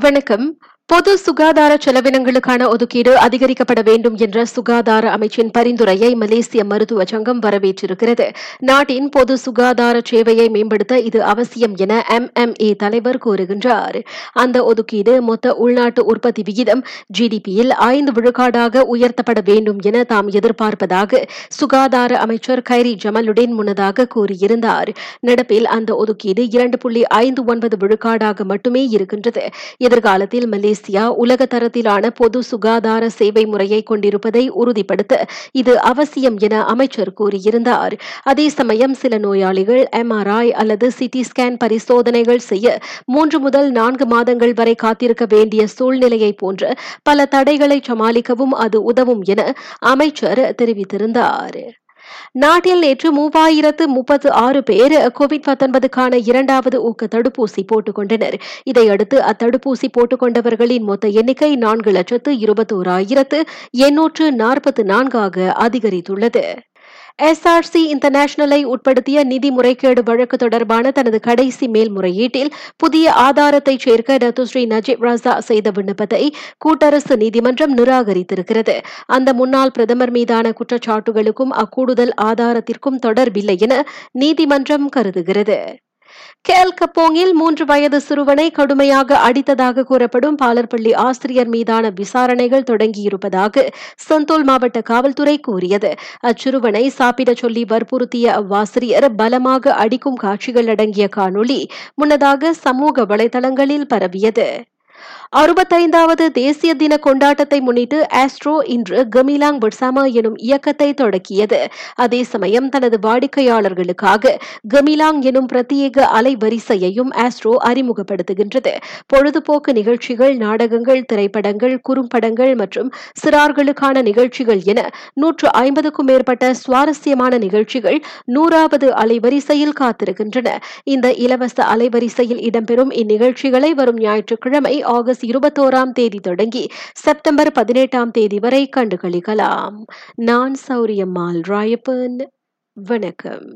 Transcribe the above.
வணக்கம். பொது சுகாதார செலவினங்களுக்கான ஒதுக்கீடு அதிகரிக்கப்பட வேண்டும் என்ற சுகாதார அமைச்சின் பரிந்துரையை மலேசிய மருத்துவ சங்கம் வரவேற்றிருக்கிறது. நாட்டின் பொது சுகாதார சேவையை மேம்படுத்த இது அவசியம் என எம்எம்ஏ தலைவர் கூறுகின்றார். அந்த ஒதுக்கீடு மொத்த உள்நாட்டு உற்பத்தி விகிதம் ஜிடிபியில் ஐந்து விழுக்காடாக உயர்த்தப்பட வேண்டும் என தாம் எதிர்பார்ப்பதாக சுகாதார அமைச்சர் கைரி ஜமலுடன் முன்னதாக கூறியிருந்தார். நடப்பில் அந்த ஒதுக்கீடு இரண்டு புள்ளி ஐந்து ஒன்பது விழுக்காடாக மட்டுமே இருக்கின்றது. எதிர்காலத்தில் மலேசிய உலக தரத்திலான பொது சுகாதார சேவை முறையை கொண்டிருப்பதை உறுதிப்படுத்த இது அவசியம் என அமைச்சர் கூறியிருந்தார். அதே சமயம் சில நோயாளிகள் எம்ஆர்ஐ அல்லது சிடி ஸ்கேன் பரிசோதனைகள் செய்ய மூன்று முதல் நான்கு மாதங்கள் வரை காத்திருக்க வேண்டிய சூழ்நிலையை போன்ற பல தடைகளை சமாளிக்கவும் அது உதவும் என அமைச்சர் தெரிவித்திருந்தார். நாட்டில் நேற்று மூவாயிரத்து முப்பத்து ஆறு பேர் கோவிட் பத்தொன்பதுக்கான இரண்டாவது ஊக்க தடுப்பூசி போட்டுக் கொண்டனர் இதையடுத்து அத்தடுப்பூசி போட்டுக் கொண்டவர்களின் மொத்த எண்ணிக்கை நான்கு லட்சத்து இருபத்தோராயிரத்து எண்ணூற்று நாற்பத்து நான்காக அதிகரித்துள்ளது. எஸ்ஆர்சி இன்டர்நேஷனலை உட்படுத்திய நிதி முறைகேடு வழக்கு தொடர்பான தனது கடைசி மேல்முறையீட்டில் புதிய ஆதாரத்தை சேர்க்க டத்துஸ்ரீ நஜீப் ராசா செய்த விண்ணப்பத்தை கூட்டரசு நீதிமன்றம் நிராகரித்திருக்கிறது. அந்த முன்னாள் பிரதமர் மீதான குற்றச்சாட்டுகளுக்கும் அக்கூடுதல் ஆதாரத்திற்கும் தொடர்பில்லை என நீதிமன்றம் கருதுகிறது. கேல் கப்போங்கில் மூன்று வயது சிறுவனை கடுமையாக அடித்ததாக கூறப்படும் பாலர்பள்ளி ஆசிரியர் மீதான விசாரணைகள் தொடங்கியிருப்பதாக சந்தோல் மாவட்ட காவல்துறை கூறியது. அச்சிறுவனை சாப்பிடச் சொல்லி வற்புறுத்திய அவ்வாசிரியர் பலமாக அடிக்கும் காட்சிகள் அடங்கிய காணொளி முன்னதாக சமூக வலைதளங்களில் பரவியது. அறுபத்தைந்தாவது தேசிய தின கொண்டாட்டத்தை முன்னிட்டு ஆஸ்ட்ரோ இன்று கமிலாங் பட்சாமா எனும் இயக்கத்தை தொடக்கியது. அதே சமயம் தனது வாடிக்கையாளர்களுக்காக கமிலாங் எனும் பிரத்யேக அலைவரிசையையும் ஆஸ்ட்ரோ அறிமுகப்படுத்துகின்றது. பொழுதுபோக்கு நிகழ்ச்சிகள் நாடகங்கள் திரைப்படங்கள் குறும்படங்கள் மற்றும் சிறார்களுக்கான நிகழ்ச்சிகள் என நூற்று ஐம்பதுக்கும் மேற்பட்ட சுவாரஸ்யமான நிகழ்ச்சிகள் நூறாவது அலைவரிசையில் காத்திருக்கின்றன. இந்த இலவச அலைவரிசையில் இடம்பெறும் இந்நிகழ்ச்சிகளை வரும் ஞாயிற்றுக்கிழமை ஆகஸ்ட் இருபத்தோராம் தேதி தொடங்கி செப்டம்பர் பதினெட்டாம் தேதி வரை கண்டுகளிக்கலாம். நான் சௌரியம்மாள் ராயப்பன். வணக்கம்.